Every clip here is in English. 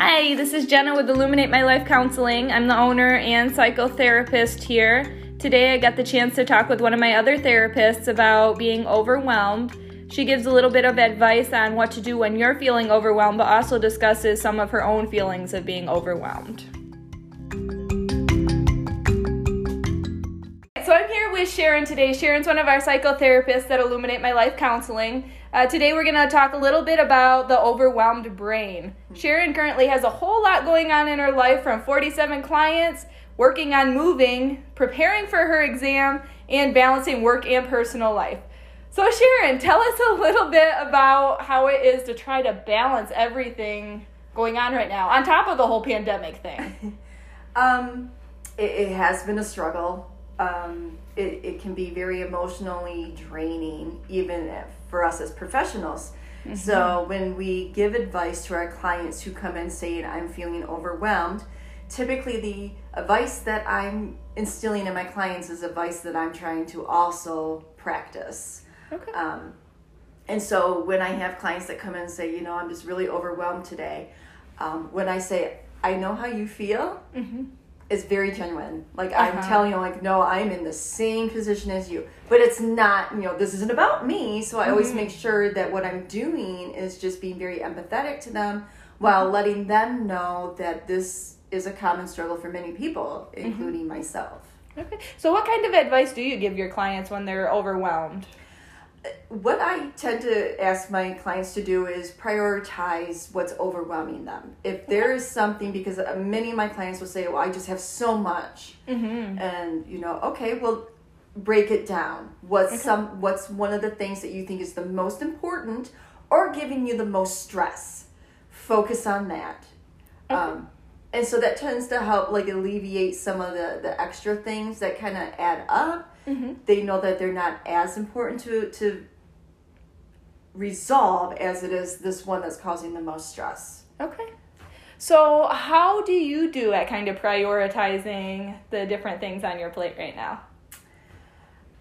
Hi, this is Jenna with Illuminate My Life Counseling. I'm the owner and psychotherapist here. Today I got the chance to talk with one of my other therapists about being overwhelmed. She gives a little bit of advice on what to do when you're feeling overwhelmed, but also discusses some of her own feelings of being overwhelmed. So I'm here with Sharon today. Sharon's one of our psychotherapists that Illuminate My Life Counseling. Uh, today we're going to talk a little bit about the overwhelmed brain. Sharon currently has a whole lot going on in her life from 47 clients, working on moving, preparing for her exam, and balancing work and personal life. So, Sharon, tell us a little bit about how it is to try to balance everything going on right now, on top of the whole pandemic thing. um, it, it has been a struggle um, it, it can be very emotionally draining, even for us as professionals. Mm-hmm. So, when we give advice to our clients who come in saying, I'm feeling overwhelmed, typically the advice that I'm instilling in my clients is advice that I'm trying to also practice. Okay. Um, and so, when I have clients that come in and say, you know, I'm just really overwhelmed today, um, when I say, I know how you feel, mm-hmm is very genuine. Like uh-huh. I'm telling you, like no, I'm in the same position as you. But it's not, you know, this isn't about me. So I mm-hmm. always make sure that what I'm doing is just being very empathetic to them while mm-hmm. letting them know that this is a common struggle for many people, mm-hmm. including mm-hmm. myself. Okay. So what kind of advice do you give your clients when they're overwhelmed? What I tend to ask my clients to do is prioritize what's overwhelming them. If there is something, because uh, many of my clients will say, "Well, I just have so much," mm-hmm. and you know, okay, well, break it down. What's okay. some? What's one of the things that you think is the most important, or giving you the most stress? Focus on that. Okay. Um, and so that tends to help like alleviate some of the the extra things that kind of add up mm-hmm. they know that they're not as important to to resolve as it is this one that's causing the most stress. Okay. So, how do you do at kind of prioritizing the different things on your plate right now?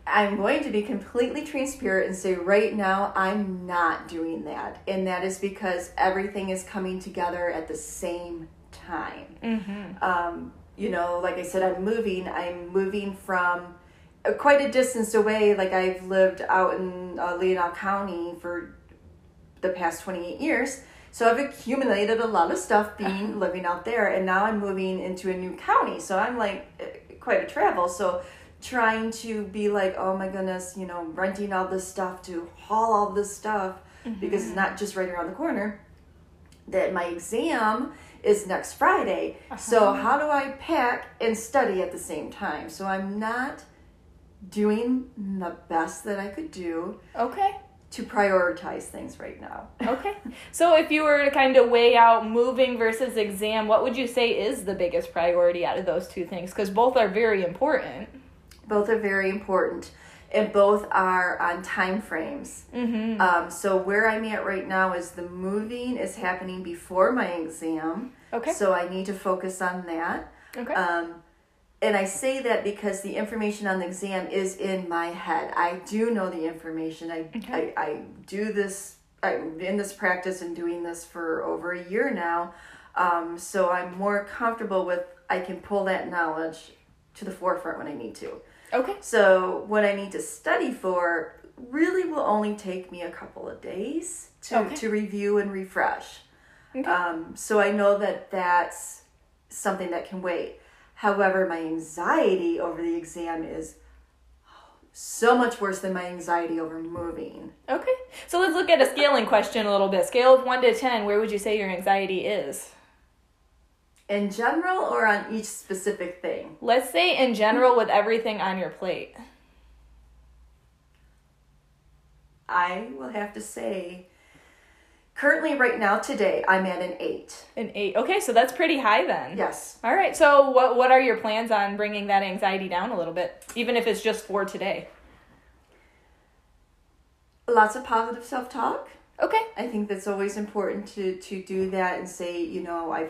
I'm going to be completely transparent and say right now I'm not doing that. And that is because everything is coming together at the same time. Mm-hmm. Um, you know, like I said, I'm moving. I'm moving from quite a distance away. Like I've lived out in uh, Leelanau County for the past 28 years. So I've accumulated a lot of stuff being living out there, and now I'm moving into a new county. So I'm like eh, quite a travel. So trying to be like, oh my goodness, you know, renting all this stuff to haul all this stuff mm-hmm. because it's not just right around the corner. That my exam is next Friday. Uh-huh. So how do I pack and study at the same time? So I'm not doing the best that I could do. Okay. To prioritize things right now. okay. So if you were to kind of weigh out moving versus exam, what would you say is the biggest priority out of those two things? Because both are very important. Both are very important. And both are on time frames. Mm-hmm. Um, so where I'm at right now is the moving is happening before my exam. Okay. So I need to focus on that. Okay. Um, and I say that because the information on the exam is in my head. I do know the information. I okay. I, I do this. I'm in this practice and doing this for over a year now. Um, so I'm more comfortable with. I can pull that knowledge to the forefront when I need to. Okay. So what I need to study for really will only take me a couple of days to okay. to review and refresh. Okay. Um, so I know that that's something that can wait. However, my anxiety over the exam is so much worse than my anxiety over moving. Okay. So let's look at a scaling question a little bit. Scale of 1 to 10, where would you say your anxiety is? In general or on each specific thing? Let's say in general with everything on your plate. I will have to say Currently, right now, today, I'm at an eight. An eight. Okay, so that's pretty high then. Yes. All right. So, what what are your plans on bringing that anxiety down a little bit, even if it's just for today? Lots of positive self talk. Okay. I think that's always important to to do that and say, you know, I,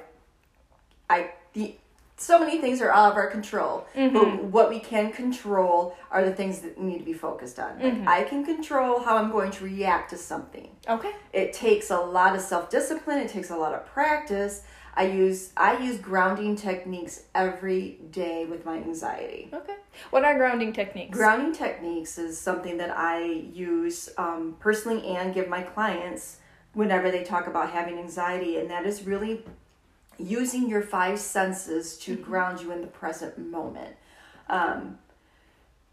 I the so many things are out of our control. But what we can control are the things that need to be focused on. Like, I can control how I'm going to react to something. Okay. It takes a lot of self discipline. It takes a lot of practice. I use I use grounding techniques every day with my anxiety. Okay. What are grounding techniques? Grounding techniques is something that I use um, personally and give my clients whenever they talk about having anxiety, and that is really using your five senses to ground you in the present moment. Um,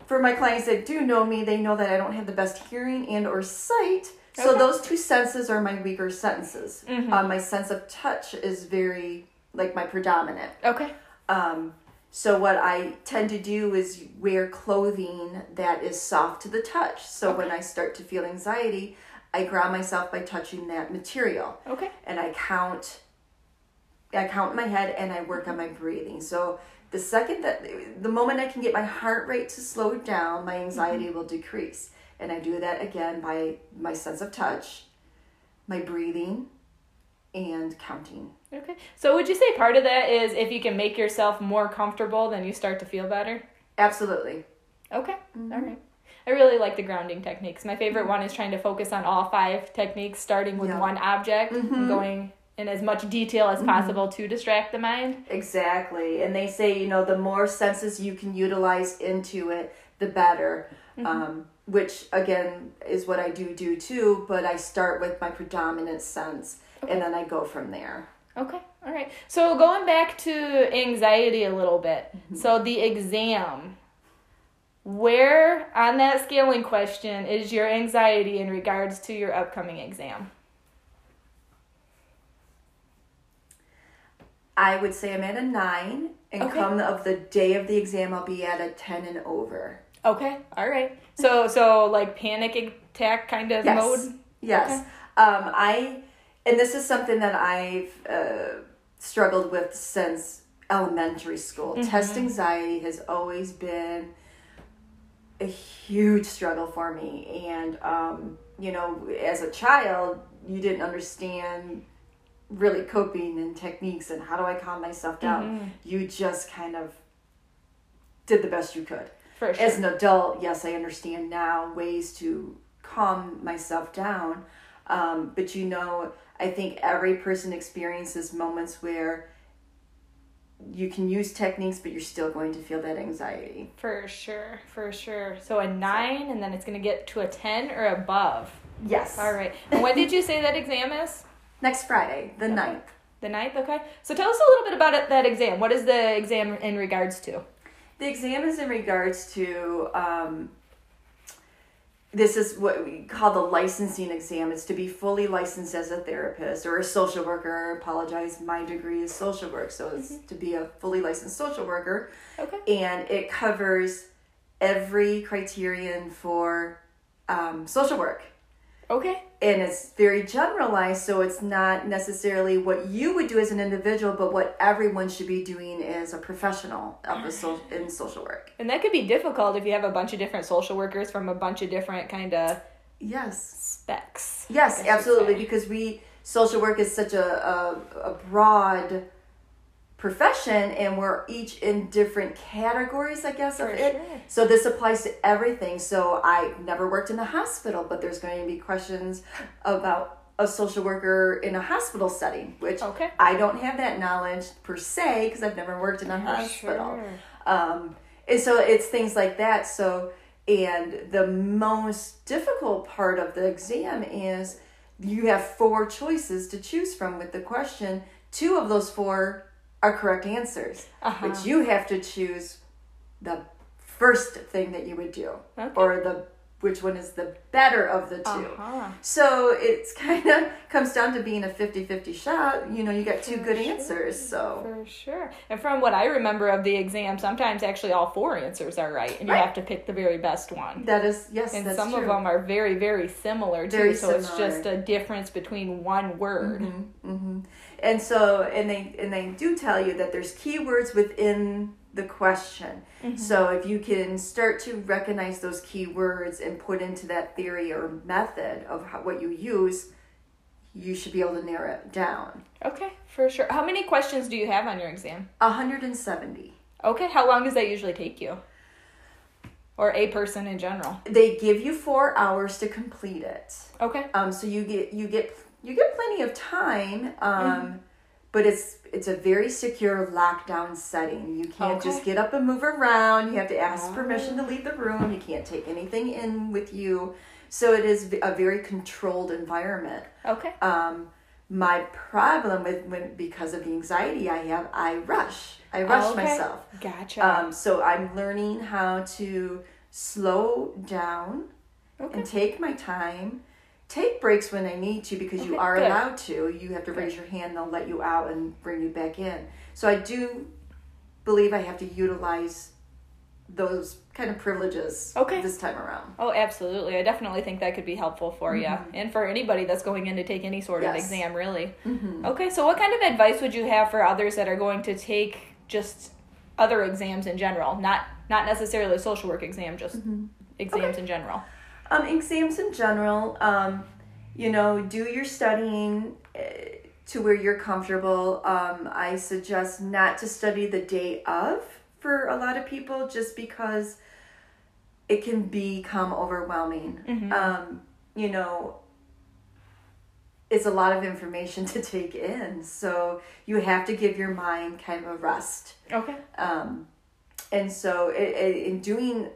for my clients that do know me, they know that I don't have the best hearing and or sight. So Okay. those two senses are my weaker senses. Um, my sense of touch is very like my predominant. okay. Um, so what I tend to do is wear clothing that is soft to the touch. So when I start to feel anxiety, I ground myself by touching that material, Okay. and I count. I count in my head and I work on my breathing. So the second that the moment I can get my heart rate to slow down, my mm-hmm. anxiety will decrease. And I do that again by my sense of touch, my breathing, and counting. Okay. So would you say part of that is if you can make yourself more comfortable, then you start to feel better? Absolutely. Okay. Mm-hmm. All right. I really like the grounding techniques. My favorite mm-hmm. one is trying to focus on all five techniques, starting with Yeah. one object and going in as much detail as mm-hmm. possible to distract the mind. Exactly. And they say, you know, the more senses you can utilize into it, the better. Mm-hmm. Um, which, again, is what I do do too, but I start with my predominant sense and then I go from there. Okay. All right. So going back to anxiety a little bit. Mm-hmm. So the exam. Where on that scaling question is your anxiety in regards to your upcoming exam? I would say I'm at a nine, and Okay. come of the day of the exam, I'll be at a 10 and over. Okay. All right. So so like panic attack kind of Yes. mode. Yes. Okay. Um, I, and this is something that I've uh, struggled with since elementary school. Test anxiety has always been a huge struggle for me. And, um, you know, as a child, you didn't understand really coping and techniques and how do I calm myself down. You just kind of did the best you could. For sure. As an adult, yes, I understand now ways to calm myself down. Um, but you know, I think every person experiences moments where you can use techniques, but you're still going to feel that anxiety. For sure, for sure. So a nine, and then it's gonna get to a ten or above. Yes. All right. And when did you say that exam is? Next Friday, the ninth. The ninth. Okay. So tell us a little bit about it, that exam. What is the exam in regards to? The exam is in regards to um, this is what we call the licensing exam. It's to be fully licensed as a therapist or a social worker. Apologize, my degree is social work, so it's to be a fully licensed social worker. Okay. and it covers every criterion for um, social work Okay. And it's very generalized so it's not necessarily what you would do as an individual but what everyone should be doing as a professional of the so- in social work And that could be difficult if you have a bunch of different social workers from a bunch of different kind of yes specs. yes absolutely because we social work is such a, a, a broad profession and we're each in different categories i guess of it sure. so this applies to everything so i never worked in a hospital but there's going to be questions about a social worker in a hospital setting which Okay. i don't have that knowledge per se because i've never worked in a hospital Sure. um, and so it's things like that. So, and the most difficult part of the exam is you have four choices to choose from with the question. Two of those four are correct answers, Uh-huh. but you have to choose the first thing that you would do, Okay. or the which one is the better of the 2 Uh-huh. So it's kind of comes down to being a 50-50 shot. You know, you got two For good sure. answers. So For sure. And from what I remember of the exam, sometimes actually all four answers are right, and you Right. have to pick the very best one. that is yes, And some true. of them are very, very similar too. Very so it's just a difference between one word. hmm And so, and they and they do tell you that there's keywords within the question. So if you can start to recognize those keywords and put into that theory or method of how, what you use, you should be able to narrow it down. Okay, for sure. How many questions do you have on your exam? 170. Okay, how long does that usually take you? Or a person in general? They give you four hours to complete it. Okay. Um, so you get you get you get plenty of time. Um, but it's it's a very secure lockdown setting. You can't Okay. just get up and move around. You have to ask Oh. permission to leave the room. You can't take anything in with you. So it is a very controlled environment. Okay. Um, my problem with when because of the anxiety I have, I rush. I rush Okay. myself. Gotcha. Um, so I'm learning how to slow down okay. and take my time. Take breaks when they need to because you Okay, are good. allowed to. You have to raise your hand, they'll let you out and bring you back in. So I do believe I have to utilize those kind of privileges Okay. this time around. Oh, absolutely. I definitely think that could be helpful for you and for anybody that's going in to take any sort of Mm-hmm. Exam, really. Mm-hmm. Okay, so what kind of advice would you have for others that are going to take just other exams in general, not not necessarily a social work exam, just Mm-hmm. exams in general? Um, exams in general, um, you know, do your studying uh, to where you're comfortable. Um, I suggest not to study the day of for a lot of people just because it can become overwhelming. Mhm. Um, you know, it's a lot of information to take in, so you have to give your mind kind of a rest. Okay. Um, and so, it, it, in doing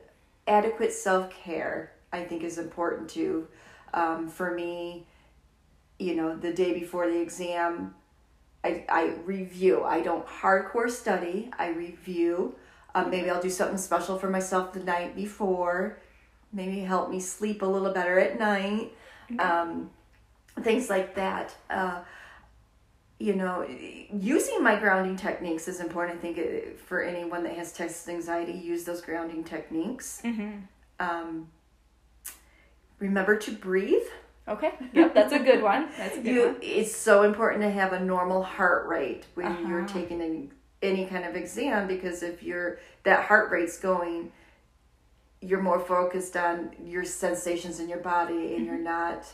adequate self care, I think is important too. Um, for me, you know, the day before the exam, I, I review. I don't hardcore study. I review. Um, maybe I'll do something special for myself the night before. Maybe help me sleep a little better at night. Um, things like that. Uh, you know, using my grounding techniques is important. I think for anyone that has test anxiety, use those grounding techniques. Mm-hmm. Um, remember to breathe. Okay. Yep, that's a good one. That's a good You, one. it's so important to have a normal heart rate when you're Uh-huh. taking an, any kind of exam because if your that heart rate's going, you're more focused on your sensations in your body and you're not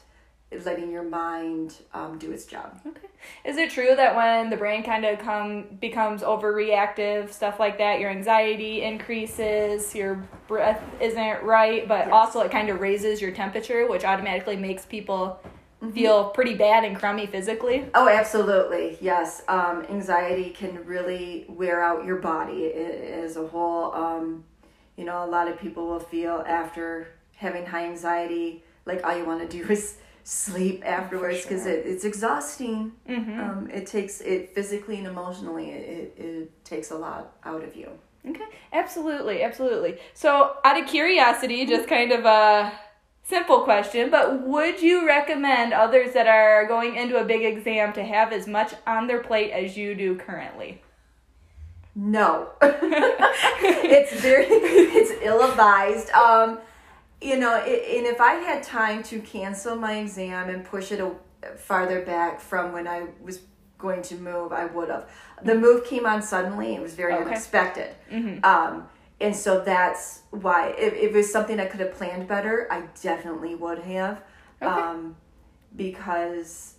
letting your mind um, do its job. Okay. Is it true that when the brain kind of come becomes overreactive, stuff like that, your anxiety increases, your breath isn't right, but Yes. also it kind of raises your temperature, which automatically makes people Mm-hmm. feel pretty bad and crummy physically? Oh, absolutely. Yes. Um, anxiety can really wear out your body as a whole. Um, you know, a lot of people will feel after having high anxiety, like all you want to do is sleep afterwards because sure. it, it's exhausting. Mm-hmm. Um, it takes it physically and emotionally, it, it, it takes a lot out of you. Okay, absolutely, absolutely. So, out of curiosity, just kind of a simple question, but would you recommend others that are going into a big exam to have as much on their plate as you do currently? No, it's very it's ill advised. Um, you know, i and if I had time to cancel my exam and push it a, farther back from when I was going to move, I would have. The move came on suddenly; it was very Okay. unexpected. Mm-hmm. Um, and so that's why if, if it was something I could have planned better, I definitely would have. Okay. Um, because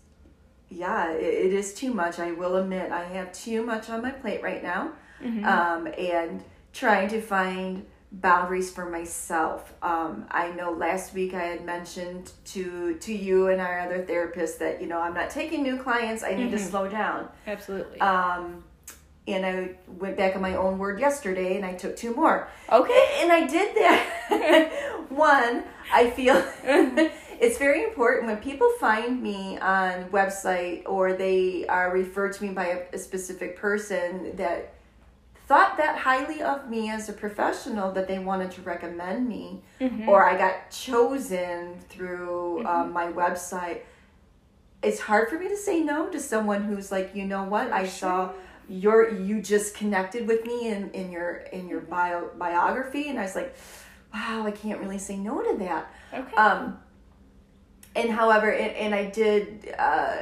yeah, it, it is too much. I will admit I have too much on my plate right now. Mm-hmm. Um, and trying to find boundaries for myself. Um, I know last week I had mentioned to to you and our other therapist that you know I'm not taking new clients. I need to Mhm. slow down. Absolutely. Um, and I went back on my own word yesterday and I took two more. okay. And I did that. One, I feel it's very important when people find me on website or they are referred to me by a, a specific person that thought that highly of me as a professional that they wanted to recommend me Mhm. or I got chosen through um, my website. It's hard for me to say no to someone who's like, you know what, I saw your you just connected with me in, in your in your bio biography and I was like, wow, I can't really say no to that. Okay. Um, and however, and, and I did, uh,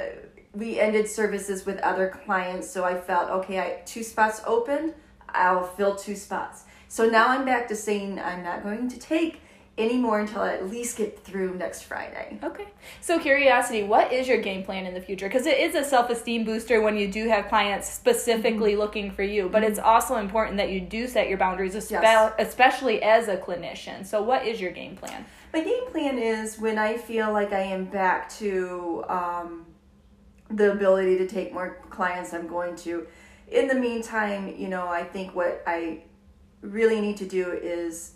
we ended services with other clients, so I felt okay. I two spots open, I'll fill two spots. So now I'm back to saying I'm not going to take any more until I at least get through next Friday. Okay. So, curiosity, what is your game plan in the future? Because it is a self esteem booster when you do have clients specifically mm-hmm. looking for you, but mm-hmm. it's also important that you do set your boundaries, espe- yes. especially as a clinician. So, what is your game plan? My game plan is when I feel like I am back to um, the ability to take more clients, I'm going to. In the meantime, you know, I think what I really need to do is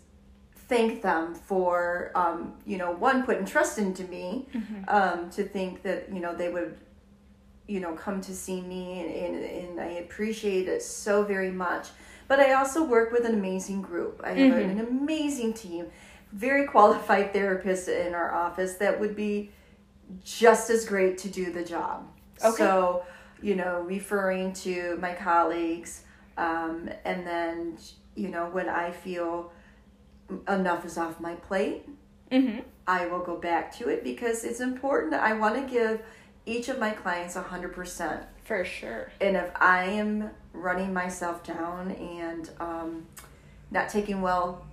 thank them for um, you know one putting trust into me mm-hmm. um, to think that you know they would you know come to see me and, and, and, I appreciate it so very much but I also work with an amazing group I have mm-hmm. an amazing team very qualified therapists in our office that would be just as great to do the job okay. so you know referring to my colleagues um, and then you know when I feel enough is off my plate, mm-hmm. I will go back to it because it's important. I want to give each of my clients 100%. For sure. And if I am running myself down and um, not taking well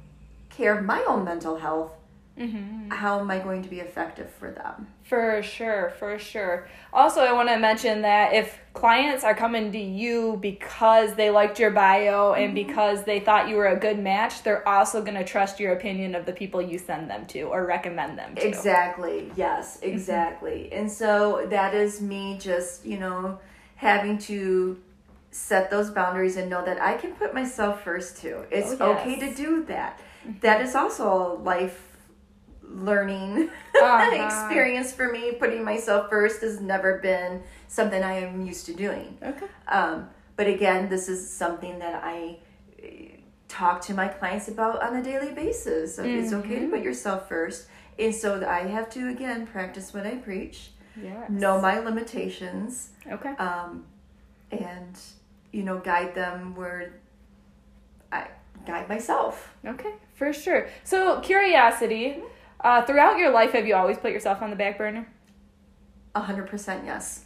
care of my own mental health, Mm-hmm. How am I going to be effective for them? For sure, for sure. Also, I want to mention that if clients are coming to you because they liked your bio and mm-hmm. because they thought you were a good match, they're also going to trust your opinion of the people you send them to or recommend them to. Exactly. Yes, mm-hmm. exactly. Mm-hmm. And so that is me just, you know, having to set those boundaries and know that I can put myself first too. It's oh, yes. okay to do that. Mm-hmm. That is also life learning uh-huh. experience for me. Putting myself first has never been something I am used to doing. Okay. Um, but again, this is something that I eh, talk to my clients about on a daily basis. mm-hmm. It's okay to mm-hmm. put yourself first. And so I have to, again, practice what I preach, yes. know my limitations. Okay. Um, and, you know, guide them where I guide myself. Okay, for sure. So, curiosity. Uh, throughout your life, have you always put yourself on the back burner? A hundred percent, yes.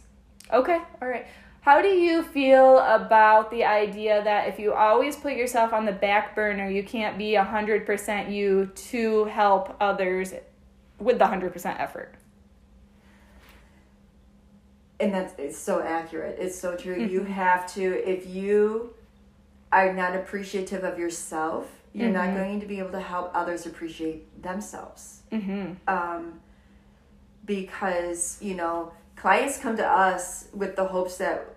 Okay, all right. How do you feel about the idea that if you always put yourself on the back burner, you can't be a hundred percent you to help others with the hundred percent effort? And that's it's so accurate. It's so true. Mm-hmm. You have to if you are not appreciative of yourself, you're mm-hmm. not going to be able to help others appreciate themselves. Mm-hmm. Um, because, you know, clients come to us with the hopes that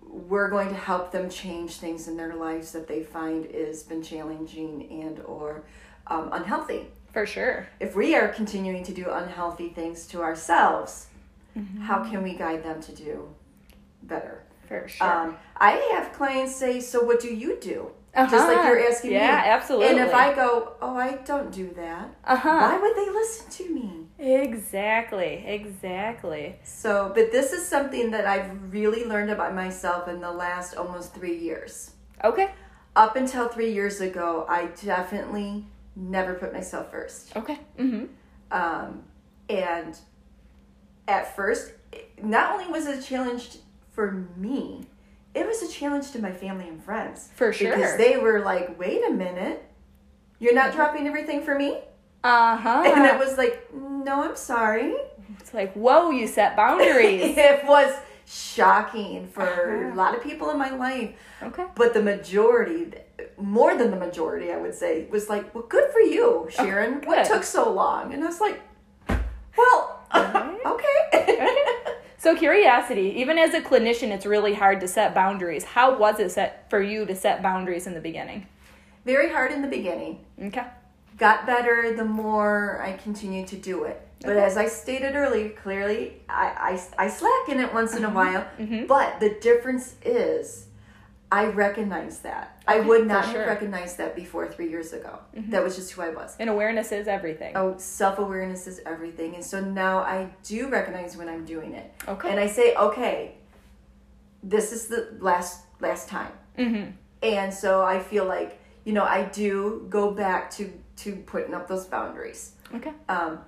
we're going to help them change things in their lives that they find has been challenging and or um, unhealthy. For sure. If we are continuing to do unhealthy things to ourselves, mm-hmm. how can we guide them to do better? For sure. Um, I have clients say, "So what do you do?" Uh-huh. Just like you're asking yeah, me. Yeah, absolutely. And if I go, oh, I don't do that, uh-huh. why would they listen to me? Exactly, exactly. So, but this is something that I've really learned about myself in the last almost three years. Okay. Up until three years ago, I definitely never put myself first. Okay. Mm-hmm. Um, and at first, not only was it a challenge for me, it was a challenge to my family and friends. For sure. Because they were like, wait a minute, you're not dropping everything for me? Uh huh. And it was like, no, I'm sorry. It's like, whoa, you set boundaries. it was shocking for uh-huh. a lot of people in my life. Okay. But the majority, more than the majority, I would say, was like, well, good for you, Sharon. Oh, what took so long? And I was like, well, okay. So curiosity, even as a clinician, it's really hard to set boundaries. How was it set for you to set boundaries in the beginning? Very hard in the beginning. Okay. Got better the more I continued to do it. But okay. as I stated earlier, clearly I, I, I slack in it once in a mm-hmm. while. Mm-hmm. But the difference is I recognize that. Okay, I would not sure. have recognized that before three years ago. Mm-hmm. That was just who I was. And awareness is everything. Oh, self awareness is everything. And so now I do recognize when I'm doing it. Okay. And I say, okay, this is the last last time. Mm-hmm. And so I feel like you know I do go back to to putting up those boundaries. Okay. Um,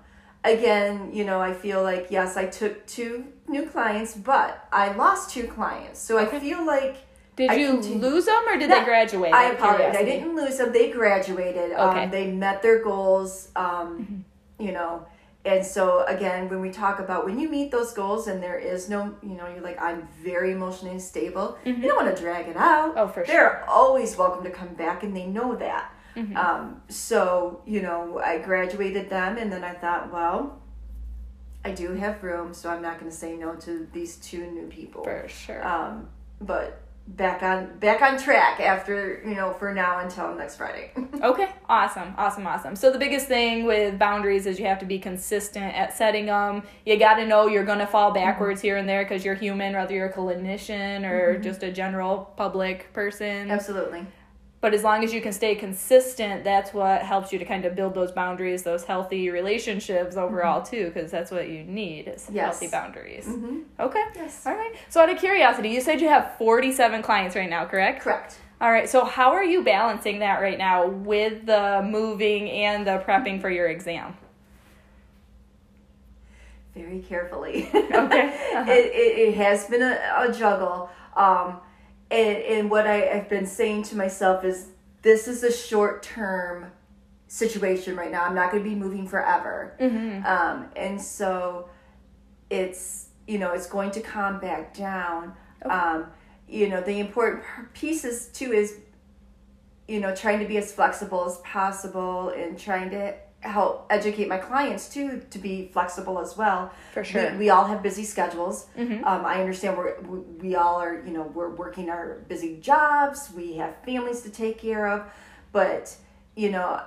again, you know, I feel like yes, I took two new clients, but I lost two clients. So okay. I feel like Did I you continue- lose them or did No, they graduate? I apologize. I didn't lose them. They graduated. Okay. Um, they met their goals. Um, Mm-hmm. You know, and so again, when we talk about when you meet those goals and there is no, you know, you're like, I'm very emotionally stable. You don't want to drag it out. Mm-hmm. Oh, for They're always welcome to come back, and they know that. Mm-hmm. Um, so you know, I graduated them, and then I thought, well. I do have room, so I'm not going to say no to these two new people For sure. um, but back on back on track after you know for now until next Friday. Okay, awesome, awesome, awesome. So the biggest thing with boundaries is you have to be consistent at setting them. You got to know you're going to fall mm-hmm. backwards here and there because you're human, whether you're a clinician or mm-hmm. just a general public person. Absolutely. But as long as you can stay consistent, that's what helps you to kind of build those boundaries, those healthy relationships overall too, because that's what you need is Yes. healthy boundaries. hmm Okay. Yes. All right. So out of curiosity, you said you have 47 clients right now, correct? Correct. All right. So how are you balancing that right now with the moving and the prepping for your exam? Very carefully. Okay. Uh-huh. it, it, it has been a, a juggle. Um, and, and what I, I've been saying to myself is this is a short term situation right now. I'm not going to be moving forever. Mm-hmm. Um, and so it's, you know, it's going to calm back down. Um, you know, the important pieces too is, you know, trying to be as flexible as possible and trying to help educate my clients too to be flexible as well. For sure. We, we all have busy schedules. Mhm. Um, I understand we're, we, we all are, you know, we're working our busy jobs. We have families to take care of. But, you know,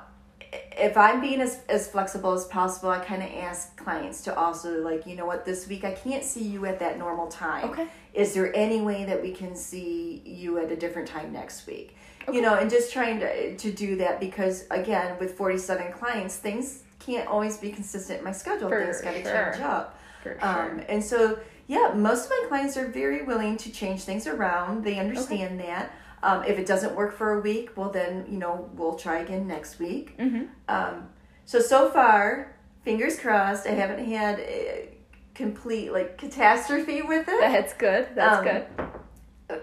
if I'm being as, as flexible as possible, I kind of ask clients to also, like, you know what, this week I can't see you at that normal time. Okay. Is there any way that we can see you at a different time next week? You know, and just trying to, to do that because, again, with 47 clients, things can't always be consistent in my schedule. For things got to sure. change up. For sure. Um, and so, yeah, most of my clients are very willing to change things around. They understand that. Um, if it doesn't work for a week, well, then, you know, we'll try again next week. mm-hmm. Um, so, so far, fingers crossed, I haven't had a complete, like, catastrophe with it. That's good. That's Um, good.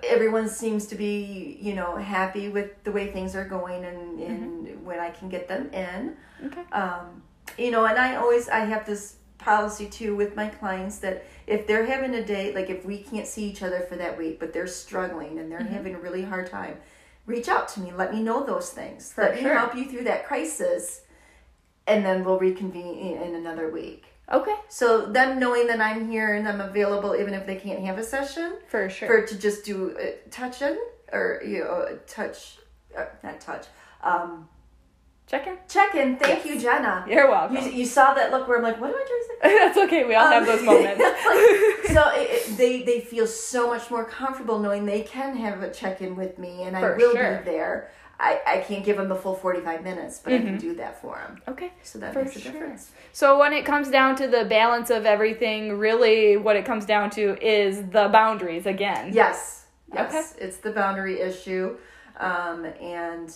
Everyone seems to be, you know, happy with the way things are going and, and when I can get them in. Okay. Um, you know, and I always I have this policy too with my clients that if they're having a day, like if we can't see each other for that week, but they're struggling and they're Mm-hmm. having a really hard time, reach out to me. Let me know those things. For Let sure. me help you through that crisis, and then we'll reconvene in another week. Okay. So them knowing that I'm here and I'm available, even if they can't have a session, For sure. for to just do a touch in or you know touch, uh, not touch. Um, Check in. check in. Thank Yes. you, Jenna. You're welcome. You, you saw that look where I'm like, what am I trying to say? That's okay. We all have Um, those moments. so it, it- they they feel so much more comfortable knowing they can have a check in with me, and I will sure. be there. I, I can't give them the full 45 minutes, but I can do that for them. okay. So that For makes a sure. difference. So when it comes down to the balance of everything, really what it comes down to is the boundaries again. Yes. Yes. It's the boundary issue. Um, and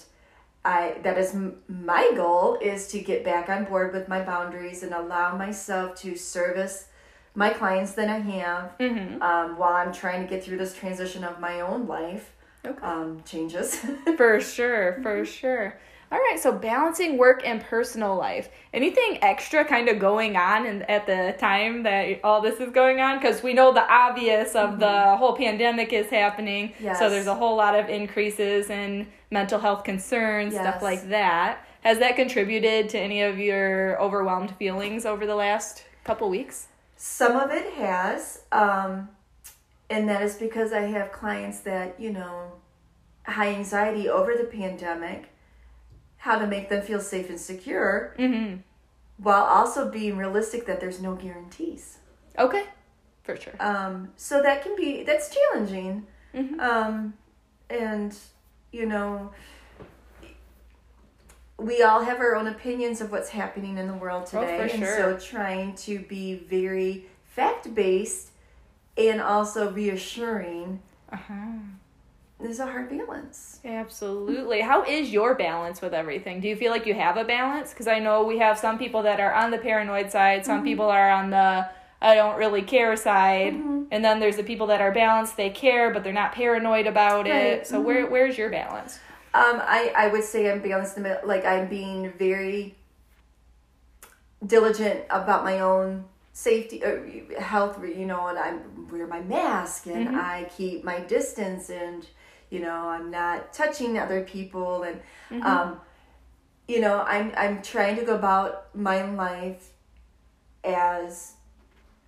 I that is m- my goal is to get back on board with my boundaries and allow myself to service my clients than I have Mm-hmm. um, while I'm trying to get through this transition of my own life Okay. um, changes. For sure, for sure. All right, so balancing work and personal life. Anything extra kind of going on in, at the time that all this is going on? Because we know the obvious of the whole pandemic is happening. So there's a whole lot of increases in mental health concerns, stuff like that. Has that contributed to any of your overwhelmed feelings over the last couple weeks? Some of it has, um, and that is because I have clients that, you know, high anxiety over the pandemic, how to make them feel safe and secure, Mm-hmm. while also being realistic that there's no guarantees. Okay, for sure. Um, so that can be, that's challenging. Mhm. Um, and, you know, we all have our own opinions of what's happening in the world Oh, today. for and so trying to be very fact based and also reassuring Uh-huh. is a hard balance. Absolutely. How is your balance with everything? Do you feel like you have a balance? Because I know we have some people that are on the paranoid side, some people are on the I don't really care side. And then there's the people that are balanced, they care, but they're not paranoid about it. Right. So where where's your balance? Um, I, I would say I'm balanced in the middle. Like I'm being very diligent about my own safety, uh, health. You know, and I wear my mask and I keep my distance, and you know, I'm not touching other people, and um, you know, I'm I'm trying to go about my life as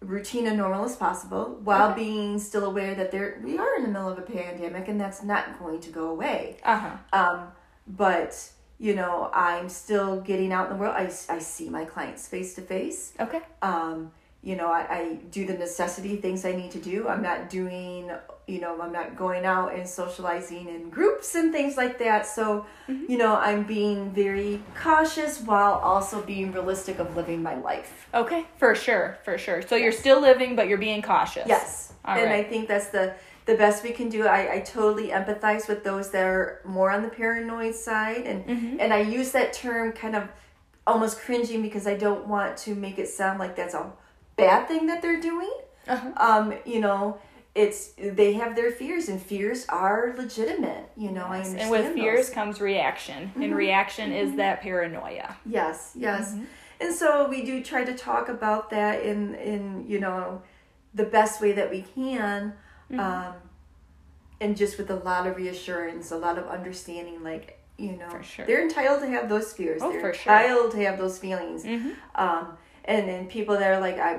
routine and normal as possible while Okay. being still aware that there we are in the middle of a pandemic and that's not going to go away Uh-huh. um, but you know i'm still getting out in the world i, I see my clients face to face Okay. um, you know I, I do the necessity things i need to do i'm not doing you know i'm not going out and socializing in groups and things like that so you know i'm being very cautious while also being realistic of living my life Okay. For sure. For sure. So you're still living but you're being cautious. Yes. All and right. I think that's the the best we can do. I, I totally empathize with those that are more on the paranoid side and Mm-hmm. and I use that term kind of almost cringing because I don't want to make it sound like that's a bad thing that they're doing. Uh-huh. Um, you know, it's they have their fears and fears are legitimate. You know, I understand. And with fears comes reaction. And reaction is that paranoia. Yes, yes. Mm-hmm. And so we do try to talk about that in in you know the best way that we can, Mm-hmm. um, and just with a lot of reassurance, a lot of understanding. Like you know, sure. they're entitled to have those fears. Oh, they're for sure. entitled to have those feelings. Mhm. Um, and then people that are like, I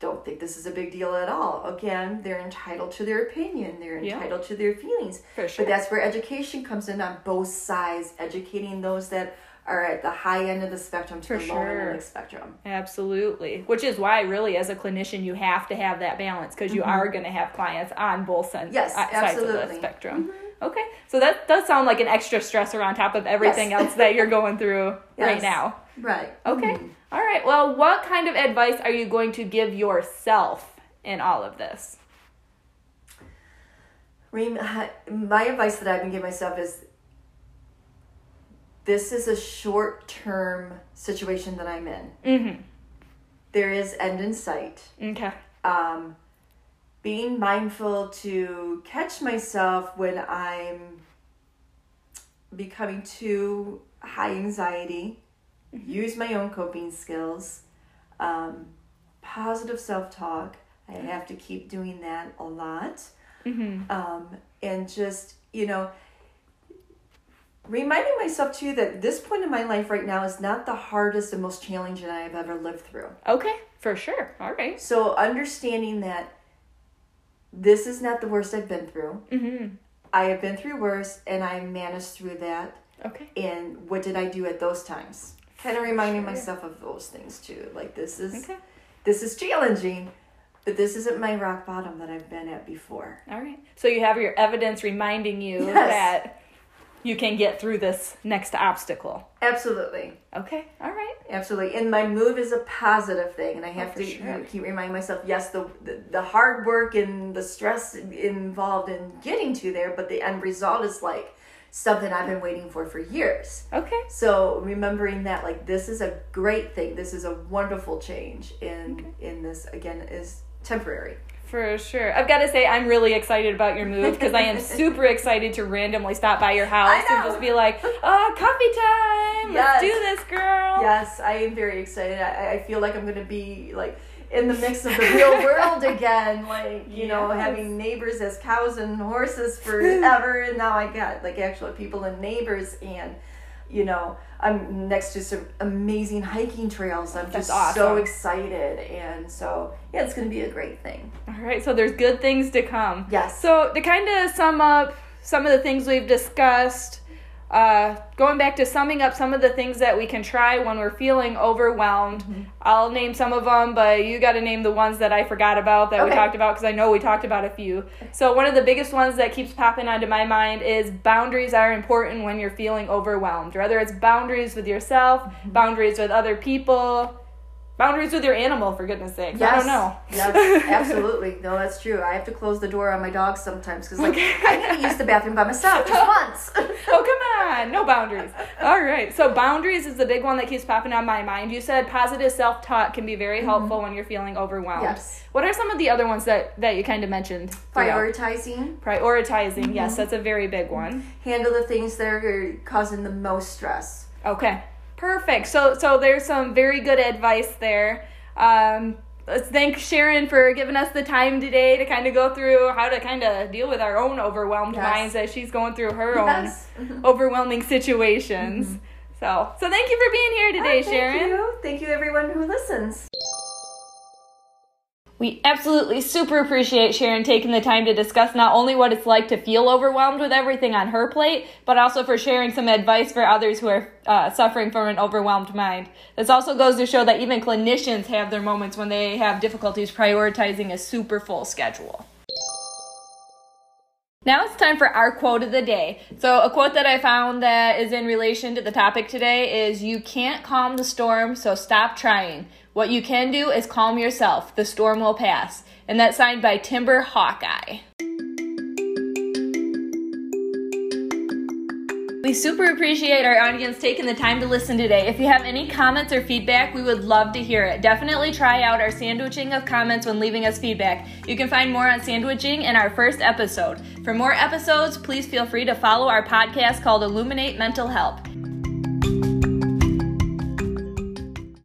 don't think this is a big deal at all. Again, they're entitled to their opinion. They're Yeah. entitled to their feelings. For sure. But that's where education comes in on both sides, educating those that are at the high end of the spectrum to For the low end of the spectrum. Absolutely. Which is why, really, as a clinician, you have to have that balance because you are going to have clients on both sen- Mm-hmm. Yes, uh, sides of the absolutely. Mm-hmm. spectrum. Okay. So that does sound like an extra stressor on top of everything Yes. else that you're going through right now. Right. Okay. Mhm. All right. Well, what kind of advice are you going to give yourself in all of this? My advice that I've been giving myself is this is a short term situation that I'm in. Mm There is end in sight. Okay. um, being mindful to catch myself when I'm becoming too high anxiety, use my own coping skills, um, positive self talk. I have to keep doing that a lot. Mm Um, and just, you know, reminding myself too that this point in my life right now is not the hardest and most challenging I have ever lived through. Okay. For sure. All right. So understanding that this is not the worst I've been through. Mm hmm. I have been through worse and I managed through that. Okay. And what did I do at those times? Kind of reminding Sure. myself of those things too. Like this is Okay. this is challenging, but this isn't my rock bottom that I've been at before. All right. So you have your evidence reminding you Yes. that you can get through this next obstacle. Absolutely. Okay. All right. Absolutely. And my move is a positive thing. And I oh, have Oh, to sure. you know, keep reminding myself yes, the, the, the hard work and the stress involved in getting to there, but the end result is like something I've been waiting for for years. Okay. So remembering that like this is a great thing. This is a wonderful change in in this again is temporary. For sure. I've got to say, I'm really excited about your move because I am super excited to randomly stop by your house and just be like, oh, coffee time. Yes. Let's do this, girl. Yes, I am very excited. I, I feel like I'm gonna be like in the mix of the real world again. Like, you know, having neighbors as cows and horses forever and now I got like actual people and neighbors and you know, I'm next to some amazing hiking trails. I'm That's just so excited and so yeah, it's gonna be a great thing. All right. So there's good things to come. Yes. So to kind of sum up some of the things we've discussed, uh, going back to summing up some of the things that we can try when we're feeling overwhelmed. Mm-hmm. I'll name some of them, but you got to name the ones that I forgot about that we talked about because I know we talked about a few. So one of the biggest ones that keeps popping onto my mind is boundaries are important when you're feeling overwhelmed. Whether it's boundaries with yourself, Mm-hmm. boundaries with other people, boundaries with your animal, for goodness sakes. Yes. I don't know. Yes, absolutely. No, that's true. I have to close the door on my dog sometimes because like I can't use the bathroom by myself just once. oh, come on. No boundaries. All right. So, boundaries is the big one that keeps popping on my mind. You said positive self talk can be very mm-hmm. helpful when you're feeling overwhelmed. Yes. What are some of the other ones that, that you kind of mentioned? throughout? Prioritizing, Prioritizing. Yes, mm-hmm. that's a very big one. handle the things that are causing the most stress. Okay. Perfect. So, so there's some very good advice there. Um, let's thank Sharon for giving us the time today to kind of go through how to kind of deal with our own overwhelmed Yes. minds as she's going through her Yes. own overwhelming situations. So, so thank you for being here today, Ah, thank Sharon. you. Thank you, everyone who listens. We absolutely super appreciate Sharon taking the time to discuss not only what it's like to feel overwhelmed with everything on her plate, but also for sharing some advice for others who are uh, suffering from an overwhelmed mind. This also goes to show that even clinicians have their moments when they have difficulties prioritizing a super full schedule. Now it's time for our quote of the day. So, a quote that I found that is in relation to the topic today is You can't calm the storm, so stop trying. What you can do is calm yourself. The storm will pass. And that's signed by Timber Hawkeye. We super appreciate our audience taking the time to listen today. If you have any comments or feedback, we would love to hear it. Definitely try out our sandwiching of comments when leaving us feedback. You can find more on sandwiching in our first episode. For more episodes, please feel free to follow our podcast called Illuminate Mental Health.